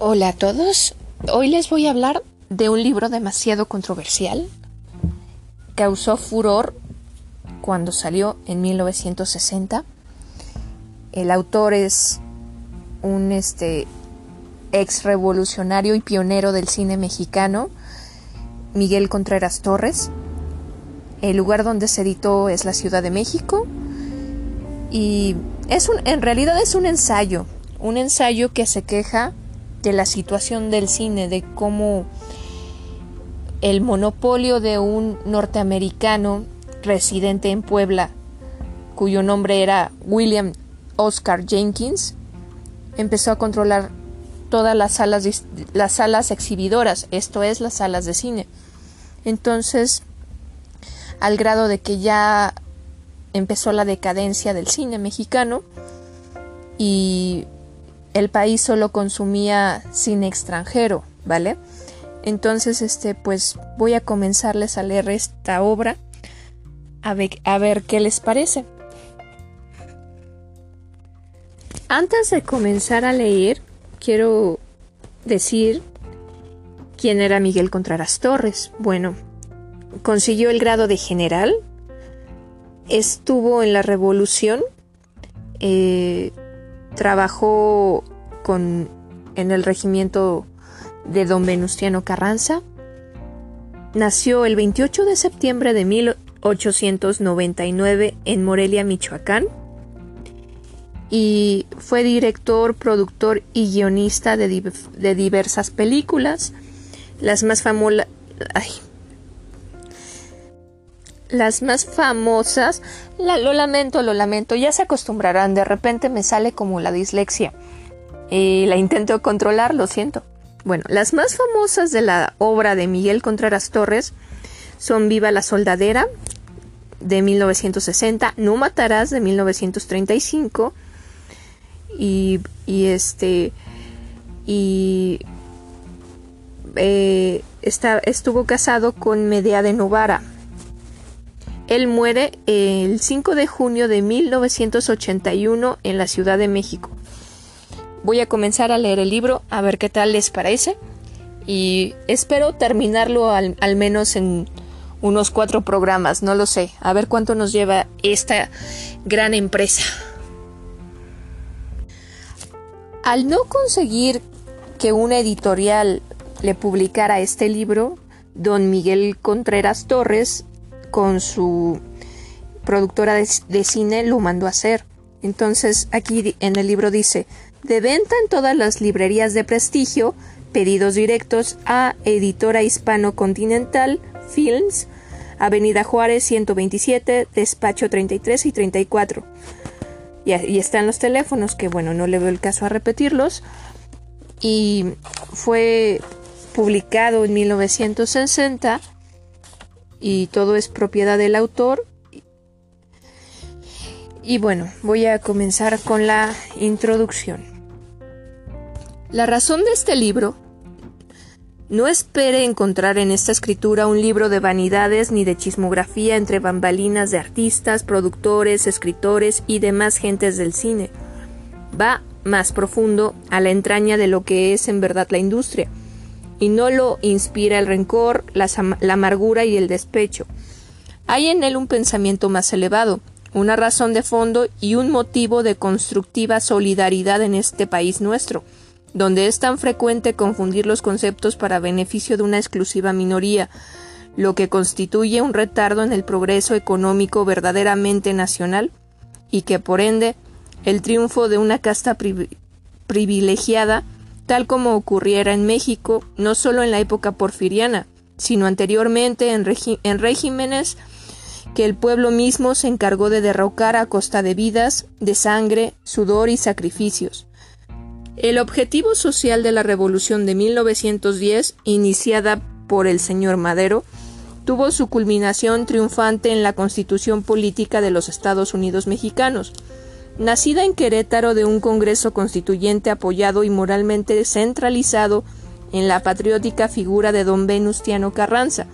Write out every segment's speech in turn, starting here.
Hola a todos. Hoy les voy a hablar de un libro demasiado controversial. Causó furor cuando salió en 1960. El autor es un este ex revolucionario y pionero del cine mexicano, Miguel Contreras Torres. El lugar donde se editó es la Ciudad de México y es un en realidad es un ensayo, un ensayo que se queja la situación del cine, de cómo el monopolio de un norteamericano residente en Puebla, cuyo nombre era William Oscar Jenkins, empezó a controlar todas las salas, las salas exhibidoras, esto es, las salas de cine. Entonces, al grado de que ya empezó la decadencia del cine mexicano y el país solo consumía cine extranjero, ¿vale? Entonces, este, pues voy a comenzarles a leer esta obra a ver, a ver qué les parece. Antes de comenzar a leer, quiero decir quién era Miguel Contreras Torres. Bueno, consiguió el grado de general, estuvo en la revolución, eh, Trabajó con, en el regimiento de don Venustiano Carranza. Nació el 28 de septiembre de 1899 en Morelia, Michoacán. Y fue director, productor y guionista de, de diversas películas. Las más famosas las más famosas, lo lamento, lo lamento, ya se acostumbrarán, de repente me sale como la dislexia. Y la intento controlar, lo siento. Bueno, las más famosas de la obra de Miguel Contreras Torres son Viva la Soldadera de 1960, No Matarás de 1935 y, y este y eh, estuvo casado con Medea de Novara él muere el 5 de junio de 1981 en la Ciudad de México. Voy a comenzar a leer el libro, a ver qué tal les parece. Y espero terminarlo al, menos en unos cuatro programas, no lo sé. A ver cuánto nos lleva esta gran empresa. Al no conseguir que una editorial le publicara este libro, don Miguel Contreras Torres con su productora de, cine lo mandó a hacer. Entonces aquí en el libro dice, de venta en todas las librerías de prestigio, pedidos directos a Editora Hispano Continental Films, Avenida Juárez 127, despacho 33 y 34. Y, y están los teléfonos, que bueno, no le veo el caso a repetirlos. Y fue publicado en 1960 y todo es propiedad del autor. Y bueno, voy a comenzar con la introducción. La razón de este libro no espere encontrar en esta escritura un libro de vanidades ni de chismografía entre bambalinas de artistas, productores, escritores y demás gentes del cine. Va más profundo a la entraña de lo que es en verdad la industria y no lo inspira el rencor, la, amargura y el despecho. Hay en él un pensamiento más elevado, una razón de fondo y un motivo de constructiva solidaridad en este país nuestro, donde es tan frecuente confundir los conceptos para beneficio de una exclusiva minoría, lo que constituye un retardo en el progreso económico verdaderamente nacional, y que por ende el triunfo de una casta privilegiada tal como ocurriera en México, no solo en la época porfiriana, sino anteriormente en, regímenes que el pueblo mismo se encargó de derrocar a costa de vidas, de sangre, sudor y sacrificios. El objetivo social de la Revolución de 1910, iniciada por el señor Madero, tuvo su culminación triunfante en la Constitución Política de los Estados Unidos Mexicanos, Nacida en Querétaro de un Congreso Constituyente apoyado y moralmente centralizado en la patriótica figura de don Venustiano Carranza,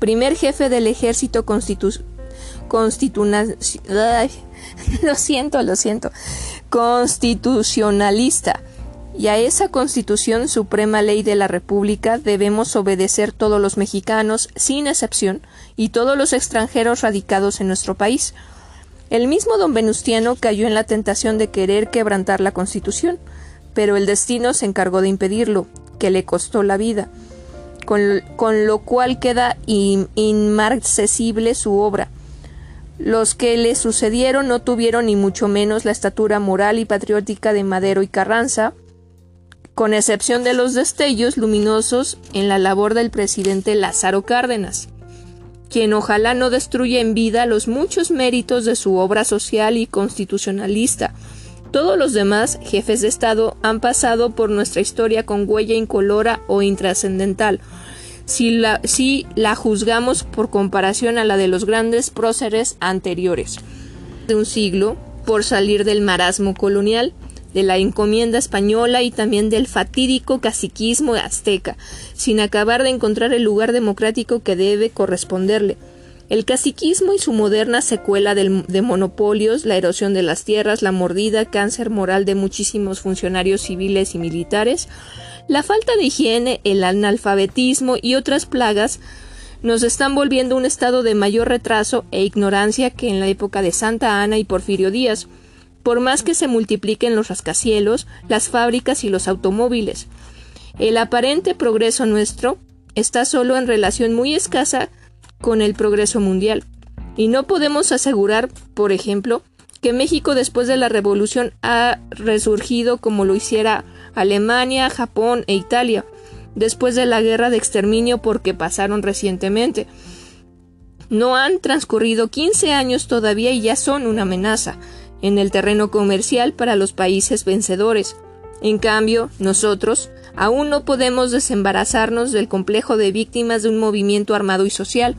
primer jefe del ejército lo siento, lo siento, constitucionalista y a esa Constitución Suprema Ley de la República debemos obedecer todos los mexicanos, sin excepción, y todos los extranjeros radicados en nuestro país. El mismo don Venustiano cayó en la tentación de querer quebrantar la Constitución, pero el destino se encargó de impedirlo, que le costó la vida, con, lo cual queda inmarcesible su obra. Los que le sucedieron no tuvieron ni mucho menos la estatura moral y patriótica de Madero y Carranza, con excepción de los destellos luminosos en la labor del presidente Lázaro Cárdenas quien ojalá no destruya en vida los muchos méritos de su obra social y constitucionalista. Todos los demás jefes de Estado han pasado por nuestra historia con huella incolora o intrascendental, si la, si la juzgamos por comparación a la de los grandes próceres anteriores. De un siglo, por salir del marasmo colonial, de la encomienda española y también del fatídico caciquismo azteca, sin acabar de encontrar el lugar democrático que debe corresponderle. El caciquismo y su moderna secuela de monopolios, la erosión de las tierras, la mordida, cáncer moral de muchísimos funcionarios civiles y militares, la falta de higiene, el analfabetismo y otras plagas nos están volviendo un estado de mayor retraso e ignorancia que en la época de Santa Ana y Porfirio Díaz, por más que se multipliquen los rascacielos, las fábricas y los automóviles. El aparente progreso nuestro está solo en relación muy escasa con el progreso mundial. Y no podemos asegurar, por ejemplo, que México después de la revolución ha resurgido como lo hiciera Alemania, Japón e Italia, después de la guerra de exterminio porque pasaron recientemente. No han transcurrido 15 años todavía y ya son una amenaza en el terreno comercial para los países vencedores. En cambio, nosotros aún no podemos desembarazarnos del complejo de víctimas de un movimiento armado y social.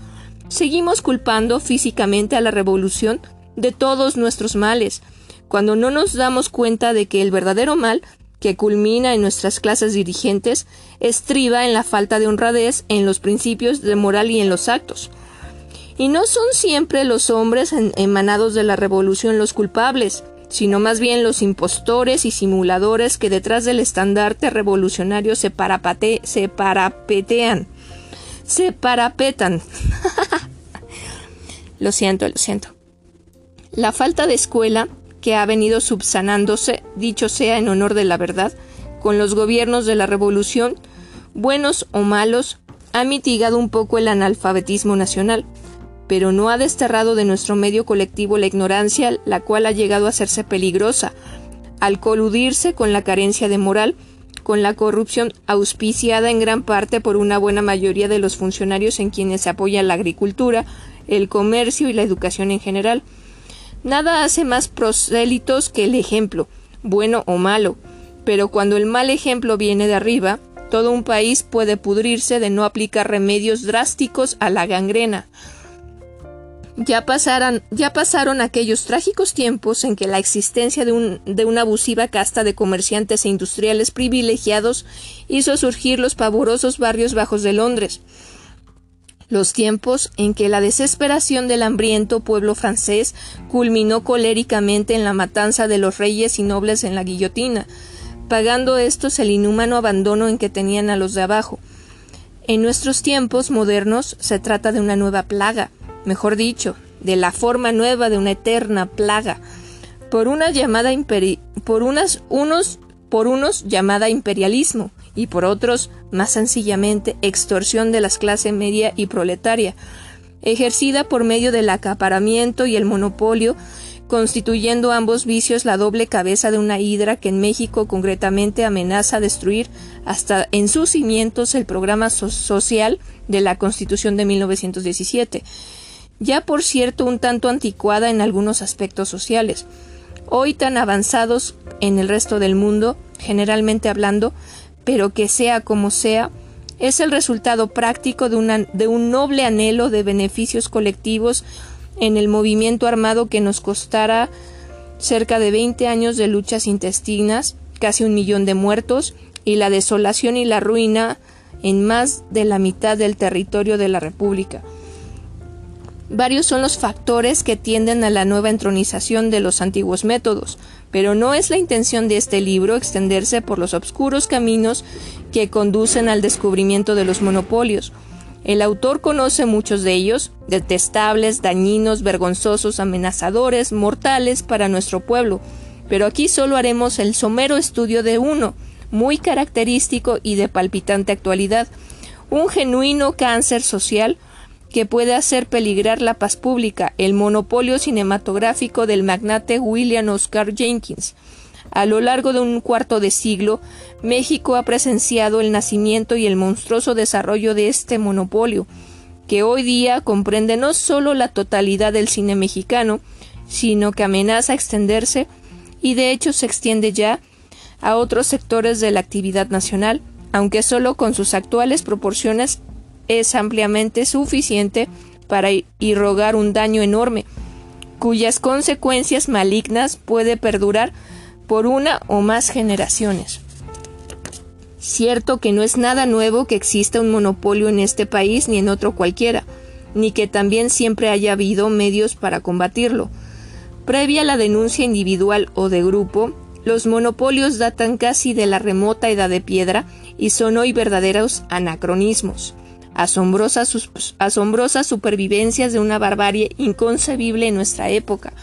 Seguimos culpando físicamente a la revolución de todos nuestros males, cuando no nos damos cuenta de que el verdadero mal que culmina en nuestras clases dirigentes estriba en la falta de honradez en los principios de moral y en los actos. Y no son siempre los hombres emanados de la revolución los culpables, sino más bien los impostores y simuladores que detrás del estandarte revolucionario se, se parapetean. Se parapetan. lo siento, lo siento. La falta de escuela, que ha venido subsanándose, dicho sea en honor de la verdad, con los gobiernos de la revolución, buenos o malos, ha mitigado un poco el analfabetismo nacional pero no ha desterrado de nuestro medio colectivo la ignorancia, la cual ha llegado a hacerse peligrosa, al coludirse con la carencia de moral, con la corrupción auspiciada en gran parte por una buena mayoría de los funcionarios en quienes se apoya la agricultura, el comercio y la educación en general. Nada hace más prosélitos que el ejemplo, bueno o malo, pero cuando el mal ejemplo viene de arriba, todo un país puede pudrirse de no aplicar remedios drásticos a la gangrena. Ya, ya pasaron aquellos trágicos tiempos en que la existencia de, de una abusiva casta de comerciantes e industriales privilegiados hizo surgir los pavorosos barrios bajos de Londres. Los tiempos en que la desesperación del hambriento pueblo francés culminó coléricamente en la matanza de los reyes y nobles en la guillotina, pagando estos el inhumano abandono en que tenían a los de abajo. En nuestros tiempos modernos se trata de una nueva plaga, mejor dicho, de la forma nueva de una eterna plaga, por una llamada por unas, unos por unos llamada imperialismo y por otros más sencillamente extorsión de las clases media y proletaria, ejercida por medio del acaparamiento y el monopolio, constituyendo ambos vicios la doble cabeza de una hidra que en México concretamente amenaza destruir hasta en sus cimientos el programa social de la Constitución de 1917 ya por cierto un tanto anticuada en algunos aspectos sociales, hoy tan avanzados en el resto del mundo, generalmente hablando, pero que sea como sea, es el resultado práctico de, de un noble anhelo de beneficios colectivos en el movimiento armado que nos costará cerca de 20 años de luchas intestinas, casi un millón de muertos y la desolación y la ruina en más de la mitad del territorio de la República. Varios son los factores que tienden a la nueva entronización de los antiguos métodos, pero no es la intención de este libro extenderse por los obscuros caminos que conducen al descubrimiento de los monopolios. El autor conoce muchos de ellos, detestables, dañinos, vergonzosos, amenazadores, mortales para nuestro pueblo, pero aquí solo haremos el somero estudio de uno, muy característico y de palpitante actualidad, un genuino cáncer social que puede hacer peligrar la paz pública, el monopolio cinematográfico del magnate William Oscar Jenkins. A lo largo de un cuarto de siglo, México ha presenciado el nacimiento y el monstruoso desarrollo de este monopolio, que hoy día comprende no solo la totalidad del cine mexicano, sino que amenaza extenderse y de hecho se extiende ya a otros sectores de la actividad nacional, aunque solo con sus actuales proporciones es ampliamente suficiente para irrogar un daño enorme, cuyas consecuencias malignas puede perdurar por una o más generaciones. Cierto que no es nada nuevo que exista un monopolio en este país ni en otro cualquiera, ni que también siempre haya habido medios para combatirlo. Previa a la denuncia individual o de grupo, los monopolios datan casi de la remota edad de piedra y son hoy verdaderos anacronismos asombrosas, asombrosas supervivencias de una barbarie inconcebible en nuestra época.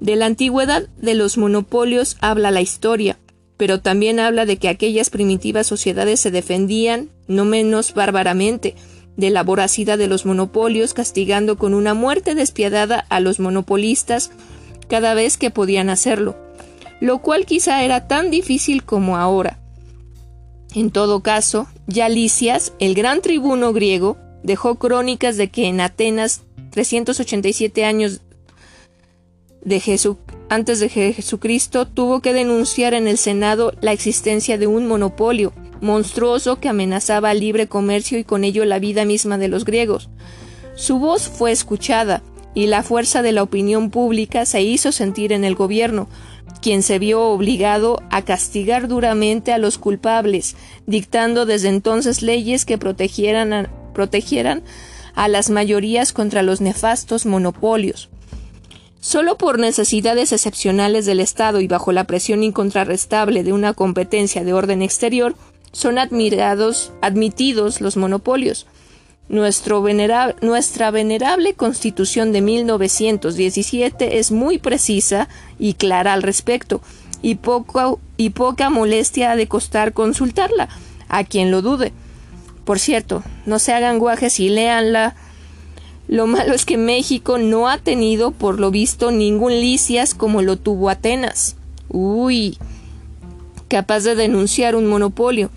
De la antigüedad de los monopolios habla la historia, pero también habla de que aquellas primitivas sociedades se defendían, no menos bárbaramente, de la voracidad de los monopolios, castigando con una muerte despiadada a los monopolistas cada vez que podían hacerlo, lo cual quizá era tan difícil como ahora. En todo caso, ya Licias, el gran tribuno griego, dejó crónicas de que en Atenas, 387 años antes de Jesucristo, tuvo que denunciar en el Senado la existencia de un monopolio monstruoso que amenazaba el libre comercio y con ello la vida misma de los griegos. Su voz fue escuchada, y la fuerza de la opinión pública se hizo sentir en el gobierno, quien se vio obligado a castigar duramente a los culpables, dictando desde entonces leyes que protegieran a, las mayorías contra los nefastos monopolios. Solo por necesidades excepcionales del Estado y bajo la presión incontrarrestable de una competencia de orden exterior, son admirados, admitidos los monopolios, nuestra venerable Constitución de 1917 es muy precisa y clara al respecto, y, poco, y poca molestia ha de costar consultarla, a quien lo dude. Por cierto, no se hagan guajes y léanla. Lo malo es que México no ha tenido, por lo visto, ningún licias como lo tuvo Atenas. Uy, capaz de denunciar un monopolio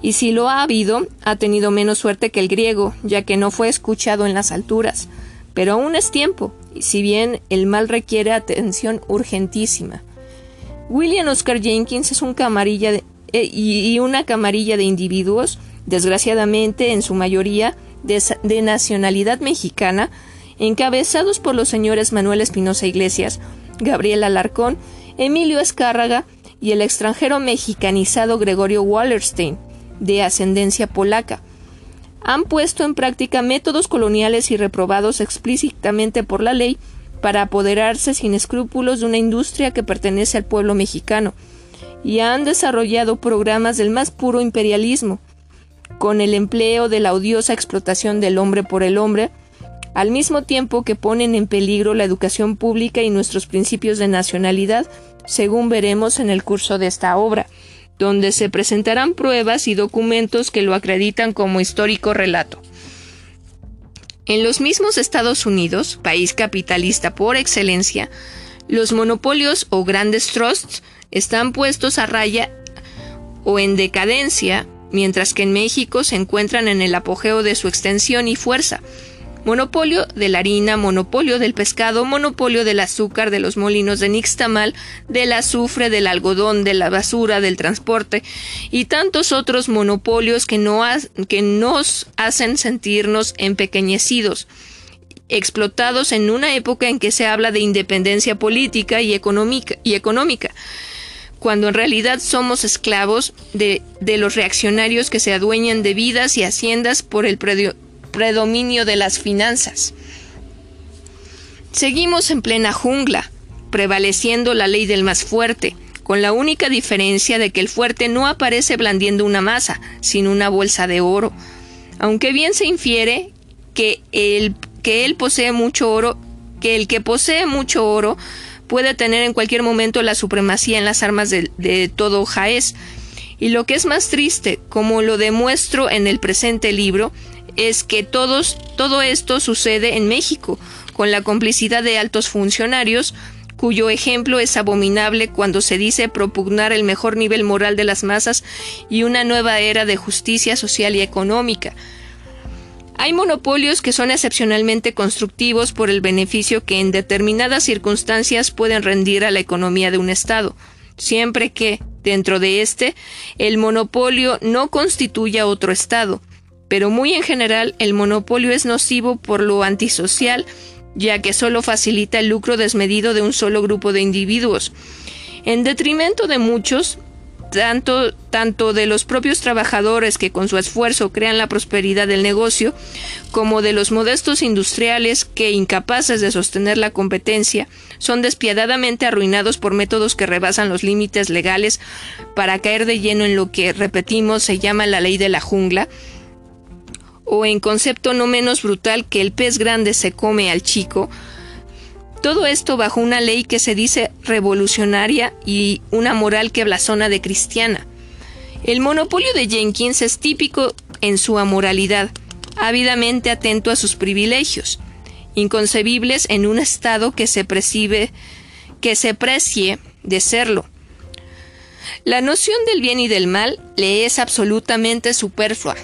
y si lo ha habido, ha tenido menos suerte que el griego, ya que no fue escuchado en las alturas. Pero aún es tiempo, y si bien el mal requiere atención urgentísima. William Oscar Jenkins es un camarilla de, eh, y, una camarilla de individuos, desgraciadamente en su mayoría de, de nacionalidad mexicana, encabezados por los señores Manuel Espinosa Iglesias, Gabriel Alarcón, Emilio Escárraga y el extranjero mexicanizado Gregorio Wallerstein, de ascendencia polaca. Han puesto en práctica métodos coloniales y reprobados explícitamente por la ley para apoderarse sin escrúpulos de una industria que pertenece al pueblo mexicano, y han desarrollado programas del más puro imperialismo, con el empleo de la odiosa explotación del hombre por el hombre, al mismo tiempo que ponen en peligro la educación pública y nuestros principios de nacionalidad, según veremos en el curso de esta obra donde se presentarán pruebas y documentos que lo acreditan como histórico relato. En los mismos Estados Unidos, país capitalista por excelencia, los monopolios o grandes trusts están puestos a raya o en decadencia, mientras que en México se encuentran en el apogeo de su extensión y fuerza, monopolio de la harina, monopolio del pescado, monopolio del azúcar, de los molinos de Nixtamal, del azufre, del algodón, de la basura, del transporte y tantos otros monopolios que, no que nos hacen sentirnos empequeñecidos explotados en una época en que se habla de independencia política y económica, y económica cuando en realidad somos esclavos de, de, los reaccionarios que se adueñan de vidas y haciendas por el, predominio de las finanzas. Seguimos en plena jungla, prevaleciendo la ley del más fuerte, con la única diferencia de que el fuerte no aparece blandiendo una masa, sino una bolsa de oro. Aunque bien se infiere que el que él posee mucho oro, que el que posee mucho oro puede tener en cualquier momento la supremacía en las armas de, de todo Jaez. Y lo que es más triste, como lo demuestro en el presente libro, es que todos, todo esto sucede en México, con la complicidad de altos funcionarios, cuyo ejemplo es abominable cuando se dice propugnar el mejor nivel moral de las masas y una nueva era de justicia social y económica. Hay monopolios que son excepcionalmente constructivos por el beneficio que en determinadas circunstancias pueden rendir a la economía de un Estado, siempre que, dentro de éste, el monopolio no constituya otro Estado. Pero muy en general, el monopolio es nocivo por lo antisocial, ya que solo facilita el lucro desmedido de un solo grupo de individuos. En detrimento de muchos, tanto, tanto de los propios trabajadores que con su esfuerzo crean la prosperidad del negocio, como de los modestos industriales que, incapaces de sostener la competencia, son despiadadamente arruinados por métodos que rebasan los límites legales para caer de lleno en lo que, repetimos, se llama la ley de la jungla, o en concepto no menos brutal que el pez grande se come al chico, todo esto bajo una ley que se dice revolucionaria y una moral que blasona de cristiana. El monopolio de Jenkins es típico en su amoralidad, ávidamente atento a sus privilegios, inconcebibles en un estado que se percibe, que se precie de serlo. La noción del bien y del mal le es absolutamente superflua,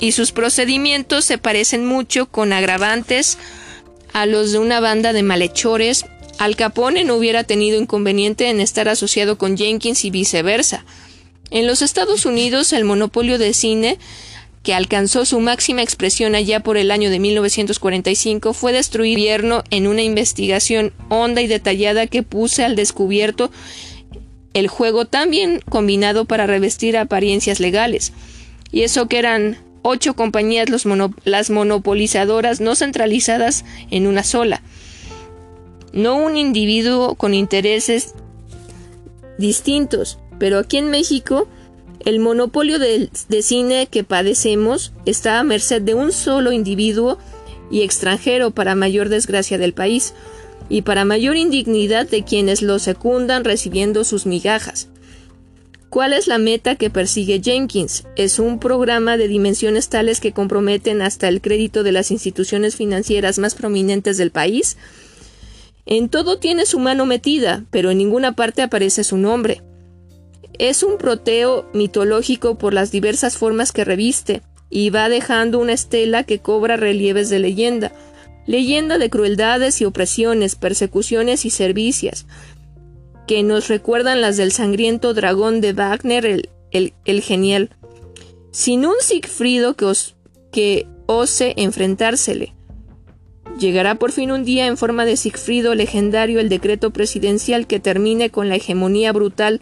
y sus procedimientos se parecen mucho con agravantes a los de una banda de malhechores, Al Capone no hubiera tenido inconveniente en estar asociado con Jenkins y viceversa. En los Estados Unidos, el monopolio de cine, que alcanzó su máxima expresión allá por el año de 1945, fue destruido en una investigación honda y detallada que puse al descubierto el juego tan bien combinado para revestir apariencias legales. Y eso que eran ocho compañías las monopolizadoras no centralizadas en una sola. No un individuo con intereses distintos, pero aquí en México el monopolio de, de cine que padecemos está a merced de un solo individuo y extranjero para mayor desgracia del país y para mayor indignidad de quienes lo secundan recibiendo sus migajas. ¿Cuál es la meta que persigue Jenkins? Es un programa de dimensiones tales que comprometen hasta el crédito de las instituciones financieras más prominentes del país. En todo tiene su mano metida, pero en ninguna parte aparece su nombre. Es un proteo mitológico por las diversas formas que reviste, y va dejando una estela que cobra relieves de leyenda, leyenda de crueldades y opresiones, persecuciones y servicios, que nos recuerdan las del sangriento dragón de Wagner, el, genial. Sin un Sigfrido que, que ose enfrentársele. Llegará por fin un día en forma de Sigfrido legendario el decreto presidencial que termine con la hegemonía brutal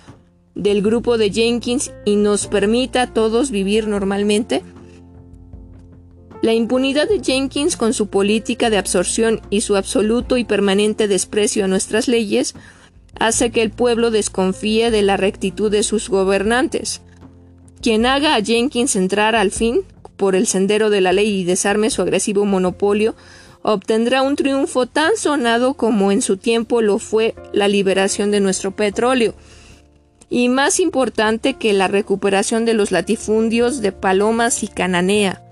del grupo de Jenkins y nos permita a todos vivir normalmente? La impunidad de Jenkins con su política de absorción y su absoluto y permanente desprecio a nuestras leyes hace que el pueblo desconfíe de la rectitud de sus gobernantes. Quien haga a Jenkins entrar al fin por el sendero de la ley y desarme su agresivo monopolio, obtendrá un triunfo tan sonado como en su tiempo lo fue la liberación de nuestro petróleo, y más importante que la recuperación de los latifundios de Palomas y Cananea.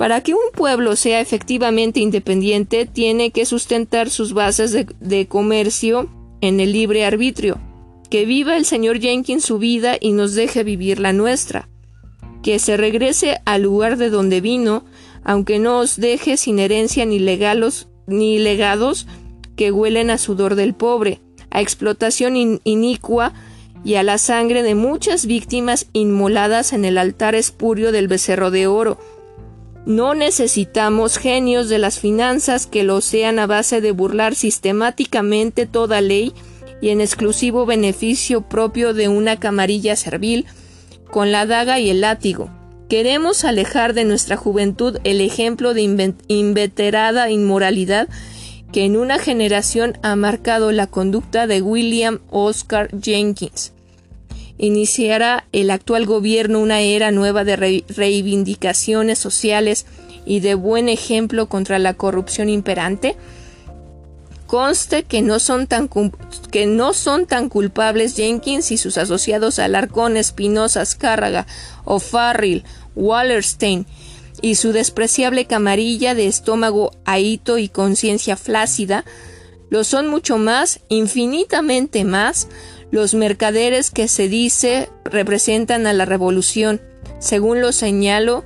Para que un pueblo sea efectivamente independiente, tiene que sustentar sus bases de, comercio en el libre arbitrio. Que viva el señor Jenkins su vida y nos deje vivir la nuestra. Que se regrese al lugar de donde vino, aunque no os deje sin herencia ni, legalos, ni legados que huelen a sudor del pobre, a explotación inicua y a la sangre de muchas víctimas inmoladas en el altar espurio del becerro de oro, no necesitamos genios de las finanzas que lo sean a base de burlar sistemáticamente toda ley y en exclusivo beneficio propio de una camarilla servil con la daga y el látigo. Queremos alejar de nuestra juventud el ejemplo de inveterada inmoralidad que en una generación ha marcado la conducta de William Oscar Jenkins. Iniciará el actual gobierno una era nueva de reivindicaciones sociales y de buen ejemplo contra la corrupción imperante. Conste que no son tan, que no son tan culpables Jenkins y sus asociados Alarcón, Espinosa, Azcárraga, O'Farrill, Wallerstein, y su despreciable camarilla de estómago ahito y conciencia flácida, lo son mucho más, infinitamente más, los mercaderes que se dice representan a la revolución, según lo señalo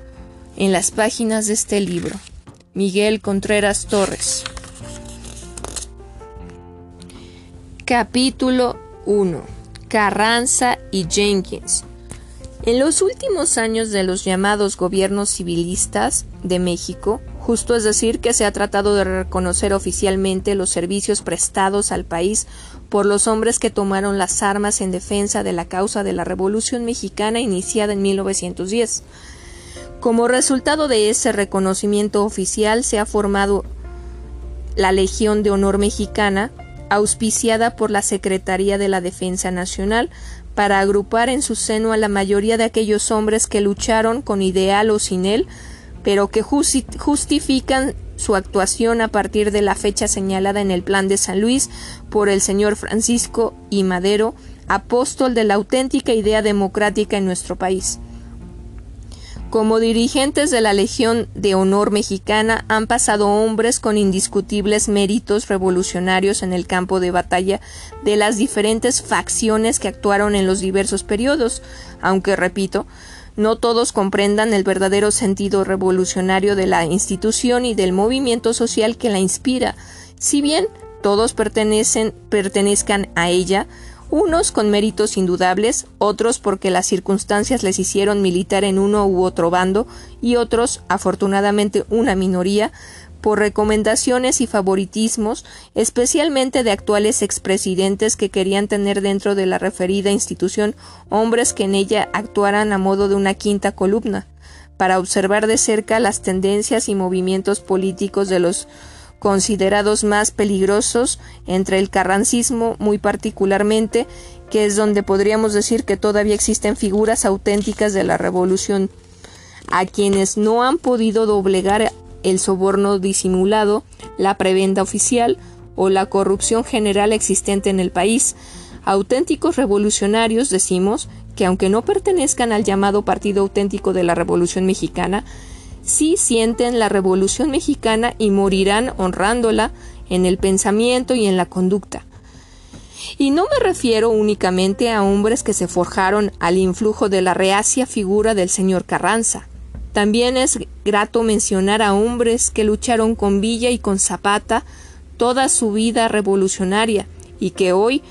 en las páginas de este libro. Miguel Contreras Torres. Capítulo 1. Carranza y Jenkins. En los últimos años de los llamados gobiernos civilistas de México, justo es decir que se ha tratado de reconocer oficialmente los servicios prestados al país por los hombres que tomaron las armas en defensa de la causa de la Revolución mexicana iniciada en 1910. Como resultado de ese reconocimiento oficial se ha formado la Legión de Honor Mexicana, auspiciada por la Secretaría de la Defensa Nacional, para agrupar en su seno a la mayoría de aquellos hombres que lucharon con ideal o sin él, pero que justifican su actuación a partir de la fecha señalada en el Plan de San Luis por el señor Francisco I. Madero, apóstol de la auténtica idea democrática en nuestro país. Como dirigentes de la Legión de Honor Mexicana han pasado hombres con indiscutibles méritos revolucionarios en el campo de batalla de las diferentes facciones que actuaron en los diversos periodos, aunque, repito, no todos comprendan el verdadero sentido revolucionario de la institución y del movimiento social que la inspira, si bien todos pertenecen, pertenezcan a ella, unos con méritos indudables, otros porque las circunstancias les hicieron militar en uno u otro bando, y otros, afortunadamente una minoría, por recomendaciones y favoritismos, especialmente de actuales expresidentes que querían tener dentro de la referida institución hombres que en ella actuaran a modo de una quinta columna, para observar de cerca las tendencias y movimientos políticos de los considerados más peligrosos entre el carrancismo muy particularmente, que es donde podríamos decir que todavía existen figuras auténticas de la revolución, a quienes no han podido doblegar el soborno disimulado, la prebenda oficial o la corrupción general existente en el país. Auténticos revolucionarios, decimos, que aunque no pertenezcan al llamado Partido Auténtico de la Revolución Mexicana, sí sienten la Revolución mexicana y morirán honrándola en el pensamiento y en la conducta. Y no me refiero únicamente a hombres que se forjaron al influjo de la reacia figura del señor Carranza. También es grato mencionar a hombres que lucharon con Villa y con Zapata toda su vida revolucionaria y que hoy,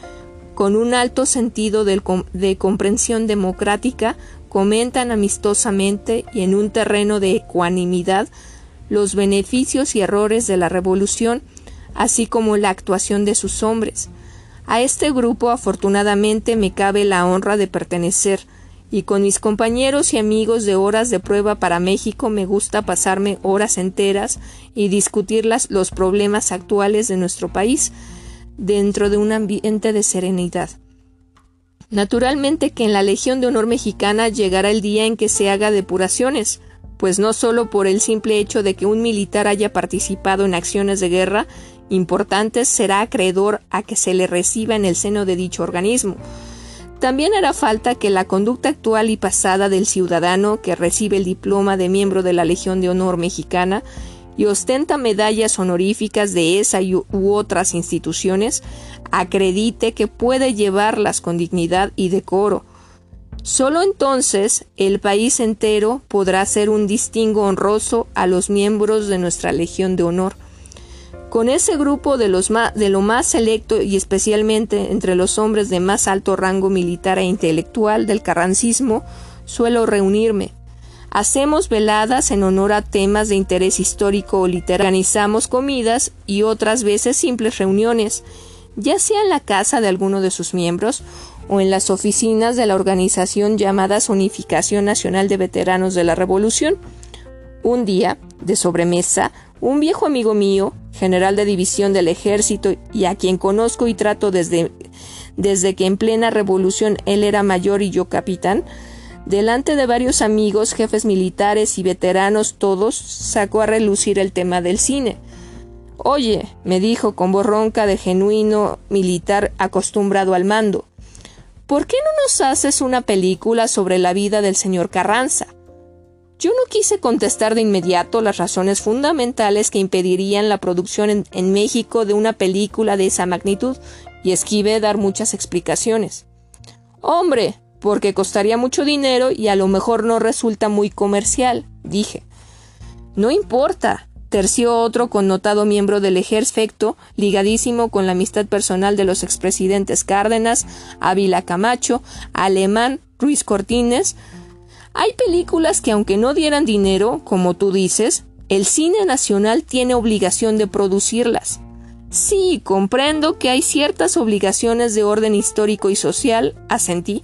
con un alto sentido de comprensión democrática, comentan amistosamente y en un terreno de ecuanimidad los beneficios y errores de la revolución, así como la actuación de sus hombres. A este grupo afortunadamente me cabe la honra de pertenecer, y con mis compañeros y amigos de horas de prueba para México me gusta pasarme horas enteras y discutir los problemas actuales de nuestro país dentro de un ambiente de serenidad. Naturalmente que en la Legión de Honor Mexicana llegará el día en que se haga depuraciones, pues no solo por el simple hecho de que un militar haya participado en acciones de guerra importantes será acreedor a que se le reciba en el seno de dicho organismo. También hará falta que la conducta actual y pasada del ciudadano que recibe el diploma de miembro de la Legión de Honor Mexicana y ostenta medallas honoríficas de esa u otras instituciones, acredite que puede llevarlas con dignidad y decoro. Solo entonces el país entero podrá hacer un distingo honroso a los miembros de nuestra Legión de Honor. Con ese grupo de, los de lo más selecto y especialmente entre los hombres de más alto rango militar e intelectual del carrancismo, suelo reunirme, Hacemos veladas en honor a temas de interés histórico o literario. Organizamos comidas y otras veces simples reuniones, ya sea en la casa de alguno de sus miembros o en las oficinas de la organización llamadas Unificación Nacional de Veteranos de la Revolución. Un día, de sobremesa, un viejo amigo mío, general de división del ejército y a quien conozco y trato desde, desde que en plena revolución él era mayor y yo capitán, delante de varios amigos, jefes militares y veteranos todos, sacó a relucir el tema del cine. Oye, me dijo con voz ronca de genuino militar acostumbrado al mando, ¿por qué no nos haces una película sobre la vida del señor Carranza? Yo no quise contestar de inmediato las razones fundamentales que impedirían la producción en, México de una película de esa magnitud y esquivé dar muchas explicaciones. Hombre, porque costaría mucho dinero y a lo mejor no resulta muy comercial, dije. No importa, terció otro connotado miembro del ejército, ligadísimo con la amistad personal de los expresidentes Cárdenas, Ávila Camacho, Alemán, Ruiz Cortines, hay películas que aunque no dieran dinero, como tú dices, el cine nacional tiene obligación de producirlas. Sí, comprendo que hay ciertas obligaciones de orden histórico y social, asentí,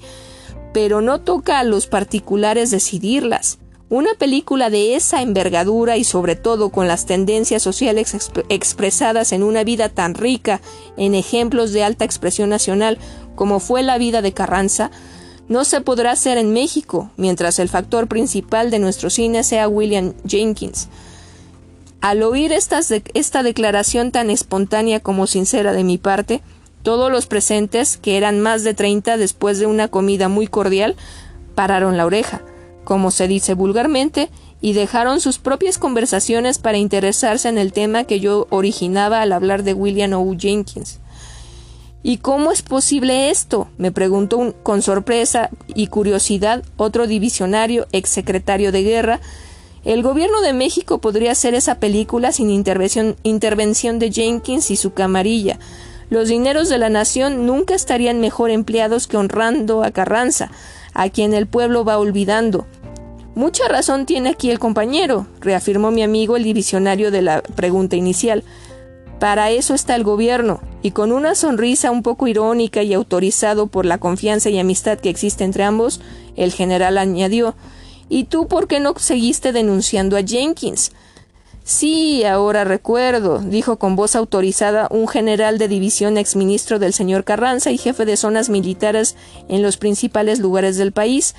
pero no toca a los particulares decidirlas. Una película de esa envergadura y sobre todo con las tendencias sociales expresadas en una vida tan rica en ejemplos de alta expresión nacional como fue la vida de Carranza, no se podrá hacer en México, mientras el factor principal de nuestro cine sea William Jenkins. Al oír esta, esta declaración tan espontánea como sincera de mi parte, todos los presentes, que eran más de treinta después de una comida muy cordial, pararon la oreja, como se dice vulgarmente, y dejaron sus propias conversaciones para interesarse en el tema que yo originaba al hablar de William O. Jenkins. ¿Y cómo es posible esto? me preguntó con sorpresa y curiosidad otro divisionario, exsecretario de guerra. El gobierno de México podría hacer esa película sin intervención, intervención de Jenkins y su camarilla. Los dineros de la nación nunca estarían mejor empleados que honrando a Carranza, a quien el pueblo va olvidando. Mucha razón tiene aquí el compañero, reafirmó mi amigo el divisionario de la pregunta inicial. Para eso está el gobierno, y con una sonrisa un poco irónica y autorizado por la confianza y amistad que existe entre ambos, el general añadió ¿Y tú por qué no seguiste denunciando a Jenkins? Sí, ahora recuerdo, dijo con voz autorizada un general de división exministro del señor Carranza y jefe de zonas militares en los principales lugares del país,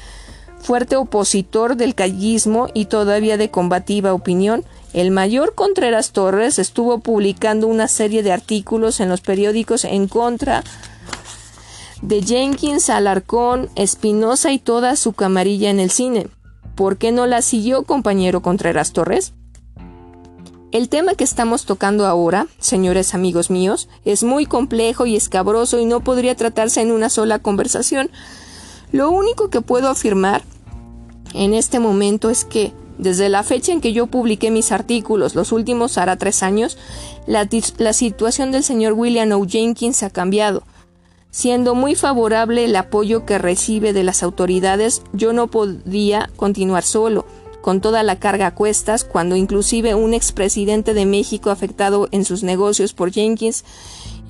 fuerte opositor del callismo y todavía de combativa opinión, el mayor Contreras Torres estuvo publicando una serie de artículos en los periódicos en contra de Jenkins, Alarcón, Espinosa y toda su camarilla en el cine. ¿Por qué no la siguió, compañero Contreras Torres? El tema que estamos tocando ahora, señores amigos míos, es muy complejo y escabroso y no podría tratarse en una sola conversación. Lo único que puedo afirmar en este momento es que desde la fecha en que yo publiqué mis artículos, los últimos hará tres años, la, situación del señor William O. Jenkins ha cambiado. Siendo muy favorable el apoyo que recibe de las autoridades, yo no podía continuar solo, con toda la carga a cuestas, cuando inclusive un expresidente de México afectado en sus negocios por Jenkins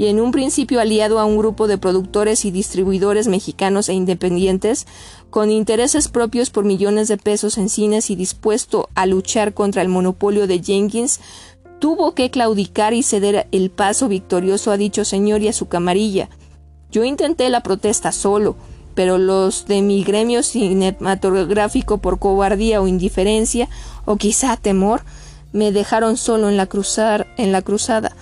y en un principio aliado a un grupo de productores y distribuidores mexicanos e independientes, con intereses propios por millones de pesos en cines y dispuesto a luchar contra el monopolio de Jenkins, tuvo que claudicar y ceder el paso victorioso a dicho señor y a su camarilla. Yo intenté la protesta solo, pero los de mi gremio cinematográfico por cobardía o indiferencia, o quizá temor, me dejaron solo en la, cruzar, en la cruzada.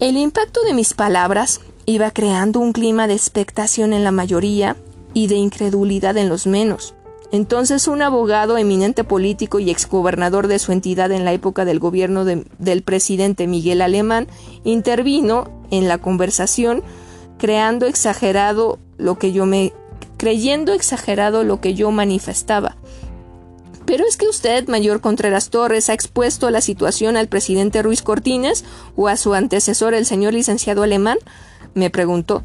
El impacto de mis palabras iba creando un clima de expectación en la mayoría y de incredulidad en los menos. Entonces un abogado eminente político y exgobernador de su entidad en la época del gobierno del presidente Miguel Alemán intervino en la conversación creando exagerado lo que yo me creyendo exagerado lo que yo manifestaba pero es que usted, mayor Contreras Torres, ha expuesto la situación al presidente Ruiz Cortines o a su antecesor, el señor licenciado alemán, me preguntó.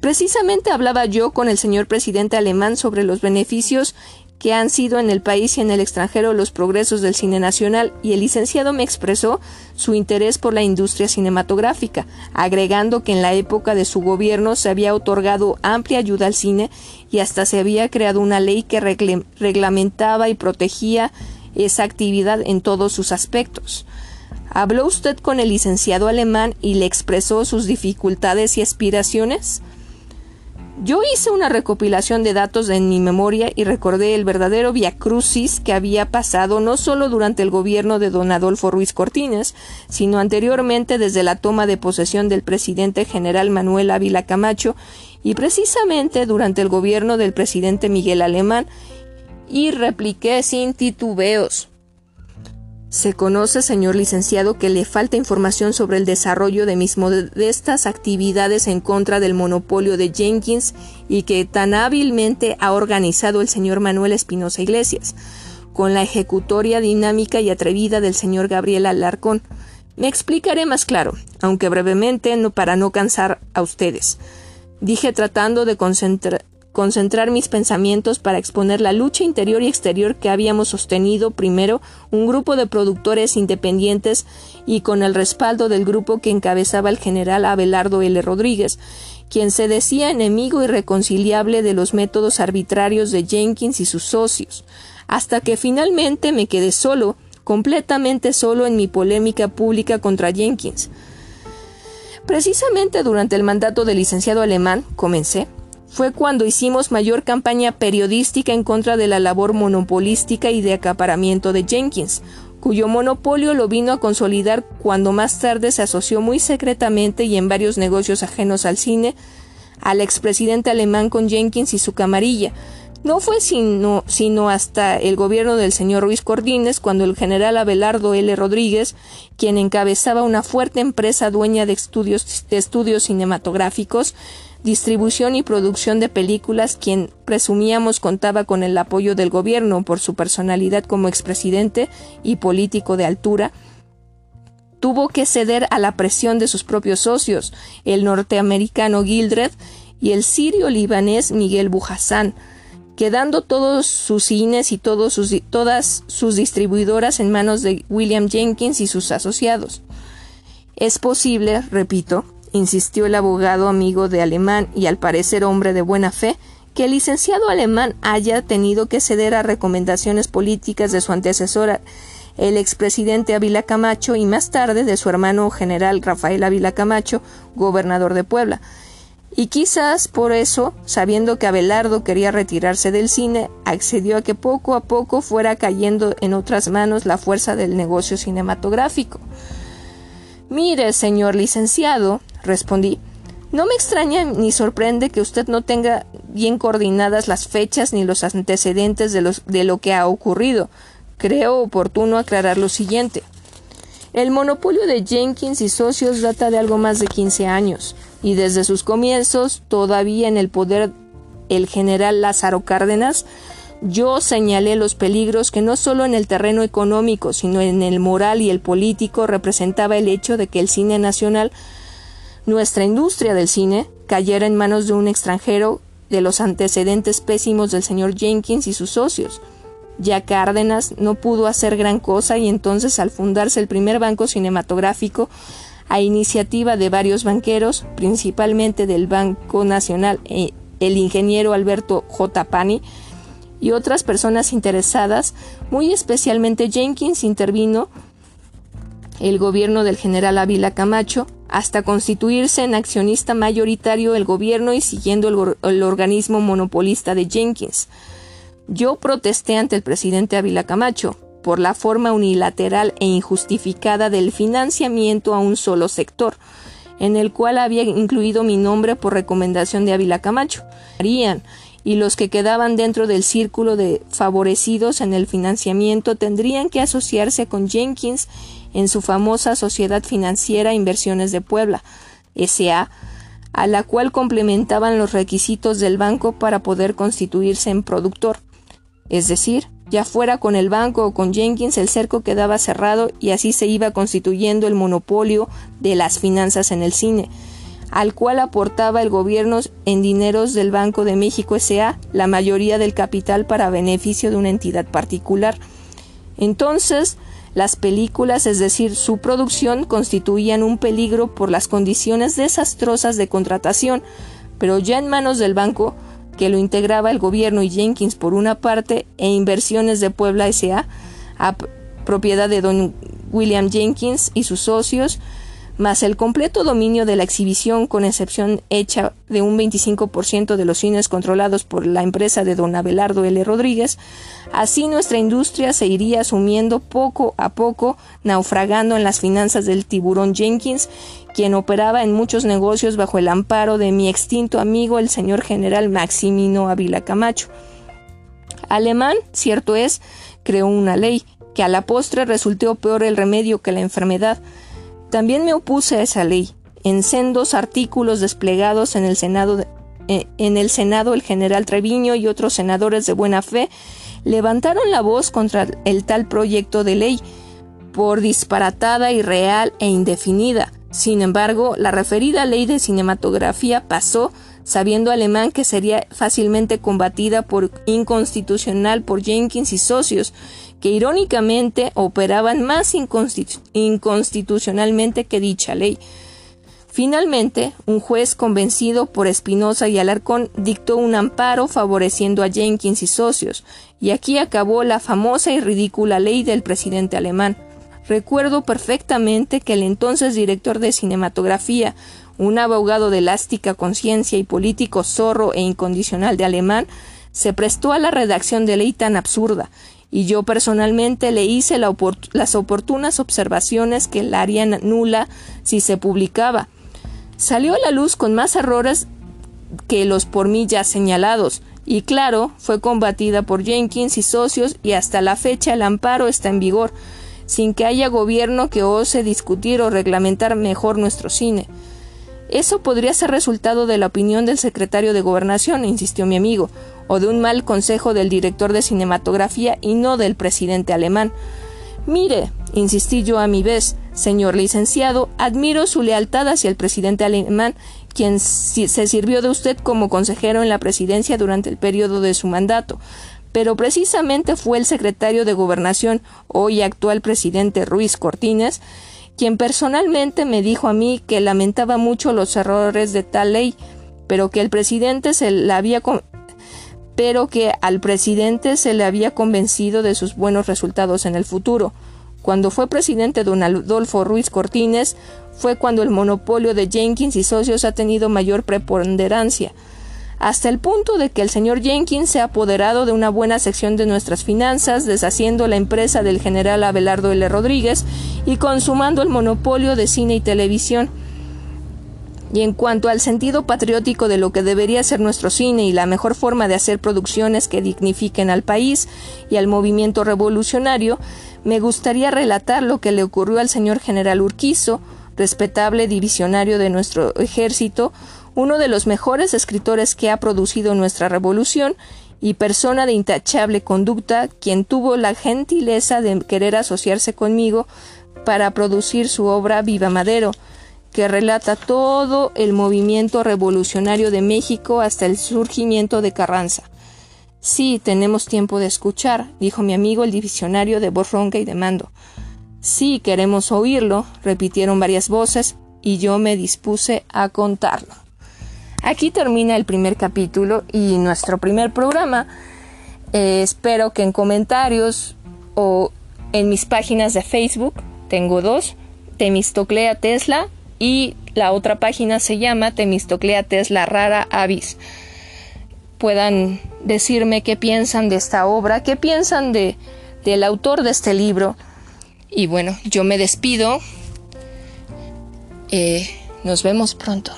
Precisamente hablaba yo con el señor presidente alemán sobre los beneficios que han sido en el país y en el extranjero los progresos del cine nacional y el licenciado me expresó su interés por la industria cinematográfica, agregando que en la época de su gobierno se había otorgado amplia ayuda al cine y hasta se había creado una ley que reglamentaba y protegía esa actividad en todos sus aspectos. ¿Habló usted con el licenciado alemán y le expresó sus dificultades y aspiraciones? Yo hice una recopilación de datos en mi memoria y recordé el verdadero viacrucis que había pasado no solo durante el gobierno de don Adolfo Ruiz Cortines, sino anteriormente desde la toma de posesión del presidente general Manuel Ávila Camacho y precisamente durante el gobierno del presidente Miguel Alemán, y repliqué sin titubeos. Se conoce, señor licenciado, que le falta información sobre el desarrollo de mis modestas actividades en contra del monopolio de Jenkins y que tan hábilmente ha organizado el señor Manuel Espinosa Iglesias, con la ejecutoria dinámica y atrevida del señor Gabriel Alarcón. Me explicaré más claro, aunque brevemente, no para no cansar a ustedes. Dije tratando de concentrar mis pensamientos para exponer la lucha interior y exterior que habíamos sostenido primero un grupo de productores independientes y con el respaldo del grupo que encabezaba el general Abelardo L. Rodríguez, quien se decía enemigo irreconciliable de los métodos arbitrarios de Jenkins y sus socios, hasta que finalmente me quedé solo, completamente solo en mi polémica pública contra Jenkins. Precisamente durante el mandato del licenciado alemán comencé, fue cuando hicimos mayor campaña periodística en contra de la labor monopolística y de acaparamiento de Jenkins, cuyo monopolio lo vino a consolidar cuando más tarde se asoció muy secretamente y en varios negocios ajenos al cine al expresidente alemán con Jenkins y su camarilla. No fue sino, sino hasta el gobierno del señor Ruiz Cordines cuando el general Abelardo L. Rodríguez, quien encabezaba una fuerte empresa dueña de estudios, de estudios cinematográficos, distribución y producción de películas, quien presumíamos contaba con el apoyo del gobierno por su personalidad como expresidente y político de altura, tuvo que ceder a la presión de sus propios socios, el norteamericano Gildred y el sirio-libanés Miguel Bujassan, quedando todos sus cines y todos sus, todas sus distribuidoras en manos de William Jenkins y sus asociados. Es posible, repito, insistió el abogado amigo de Alemán y al parecer hombre de buena fe, que el licenciado alemán haya tenido que ceder a recomendaciones políticas de su antecesora, el expresidente Ávila Camacho, y más tarde de su hermano general Rafael Ávila Camacho, gobernador de Puebla. Y quizás por eso, sabiendo que Abelardo quería retirarse del cine, accedió a que poco a poco fuera cayendo en otras manos la fuerza del negocio cinematográfico. Mire, señor licenciado, respondí, no me extraña ni sorprende que usted no tenga bien coordinadas las fechas ni los antecedentes de, de lo que ha ocurrido. Creo oportuno aclarar lo siguiente. El monopolio de Jenkins y socios data de algo más de 15 años, y desde sus comienzos, todavía en el poder el general Lázaro Cárdenas, yo señalé los peligros que no solo en el terreno económico, sino en el moral y el político representaba el hecho de que el cine nacional, nuestra industria del cine, cayera en manos de un extranjero de los antecedentes pésimos del señor Jenkins y sus socios. Ya Cárdenas no pudo hacer gran cosa y entonces al fundarse el primer banco cinematográfico, a iniciativa de varios banqueros, principalmente del Banco Nacional, eh, el ingeniero Alberto J. Pani, y otras personas interesadas, muy especialmente Jenkins intervino el gobierno del general Ávila Camacho, hasta constituirse en accionista mayoritario el gobierno y siguiendo el, el, organismo monopolista de Jenkins. Yo protesté ante el presidente Ávila Camacho por la forma unilateral e injustificada del financiamiento a un solo sector, en el cual había incluido mi nombre por recomendación de Ávila Camacho. Harían y los que quedaban dentro del círculo de favorecidos en el financiamiento tendrían que asociarse con Jenkins en su famosa Sociedad Financiera Inversiones de Puebla, SA, a la cual complementaban los requisitos del banco para poder constituirse en productor. Es decir, ya fuera con el banco o con Jenkins el cerco quedaba cerrado y así se iba constituyendo el monopolio de las finanzas en el cine al cual aportaba el gobierno en dineros del Banco de México S.A. la mayoría del capital para beneficio de una entidad particular. Entonces, las películas, es decir, su producción, constituían un peligro por las condiciones desastrosas de contratación, pero ya en manos del banco, que lo integraba el gobierno y Jenkins por una parte, e Inversiones de Puebla S.A., propiedad de don William Jenkins y sus socios, más el completo dominio de la exhibición, con excepción hecha de un 25% de los cines controlados por la empresa de don Abelardo L. Rodríguez, así nuestra industria se iría sumiendo poco a poco, naufragando en las finanzas del tiburón Jenkins, quien operaba en muchos negocios bajo el amparo de mi extinto amigo el señor general Maximino Ávila Camacho. Alemán, cierto es, creó una ley, que a la postre resultó peor el remedio que la enfermedad, también me opuse a esa ley. En sendos artículos desplegados en el Senado, eh, en el Senado el general Treviño y otros senadores de buena fe levantaron la voz contra el tal proyecto de ley por disparatada, irreal e indefinida. Sin embargo, la referida ley de cinematografía pasó, sabiendo Alemán que sería fácilmente combatida por inconstitucional por Jenkins y socios, que irónicamente operaban más inconstitucionalmente que dicha ley. Finalmente, un juez convencido por Espinosa y Alarcón dictó un amparo favoreciendo a Jenkins y socios, y aquí acabó la famosa y ridícula ley del presidente alemán. Recuerdo perfectamente que el entonces director de cinematografía, un abogado de elástica conciencia y político zorro e incondicional de alemán, se prestó a la redacción de ley tan absurda, y yo personalmente le hice las oportunas observaciones que la harían nula si se publicaba. Salió a la luz con más errores que los por mí ya señalados, y claro, fue combatida por Jenkins y socios y hasta la fecha el amparo está en vigor, sin que haya gobierno que ose discutir o reglamentar mejor nuestro cine. Eso podría ser resultado de la opinión del secretario de Gobernación, insistió mi amigo, o de un mal consejo del director de cinematografía y no del presidente alemán. Mire, insistí yo a mi vez, señor licenciado, admiro su lealtad hacia el presidente alemán, quien se sirvió de usted como consejero en la presidencia durante el periodo de su mandato. Pero precisamente fue el secretario de Gobernación, hoy actual presidente Ruiz Cortines, quien personalmente me dijo a mí que lamentaba mucho los errores de tal ley, pero que el presidente se la había pero que al presidente se le había convencido de sus buenos resultados en el futuro. Cuando fue presidente don Adolfo Ruiz Cortines, fue cuando el monopolio de Jenkins y socios ha tenido mayor preponderancia, hasta el punto de que el señor Jenkins se ha apoderado de una buena sección de nuestras finanzas, deshaciendo la empresa del general Abelardo L. Rodríguez y consumando el monopolio de cine y televisión. Y en cuanto al sentido patriótico de lo que debería ser nuestro cine y la mejor forma de hacer producciones que dignifiquen al país y al movimiento revolucionario, me gustaría relatar lo que le ocurrió al señor general Urquizo, respetable divisionario de nuestro ejército, uno de los mejores escritores que ha producido nuestra revolución y persona de intachable conducta, quien tuvo la gentileza de querer asociarse conmigo para producir su obra Viva Madero, que relata todo el movimiento revolucionario de México hasta el surgimiento de Carranza. Sí, tenemos tiempo de escuchar, dijo mi amigo el divisionario de voz ronca y de mando. Sí, queremos oírlo, repitieron varias voces, y yo me dispuse a contarlo. Aquí termina el primer capítulo y nuestro primer programa. Eh, espero que en comentarios o en mis páginas de Facebook, tengo dos, Temistoclea Tesla y la otra página se llama Temistoclea Tesla Rara Avis. Puedan decirme qué piensan de esta obra, qué piensan de, del autor de este libro. Y bueno, yo me despido. Eh, nos vemos pronto.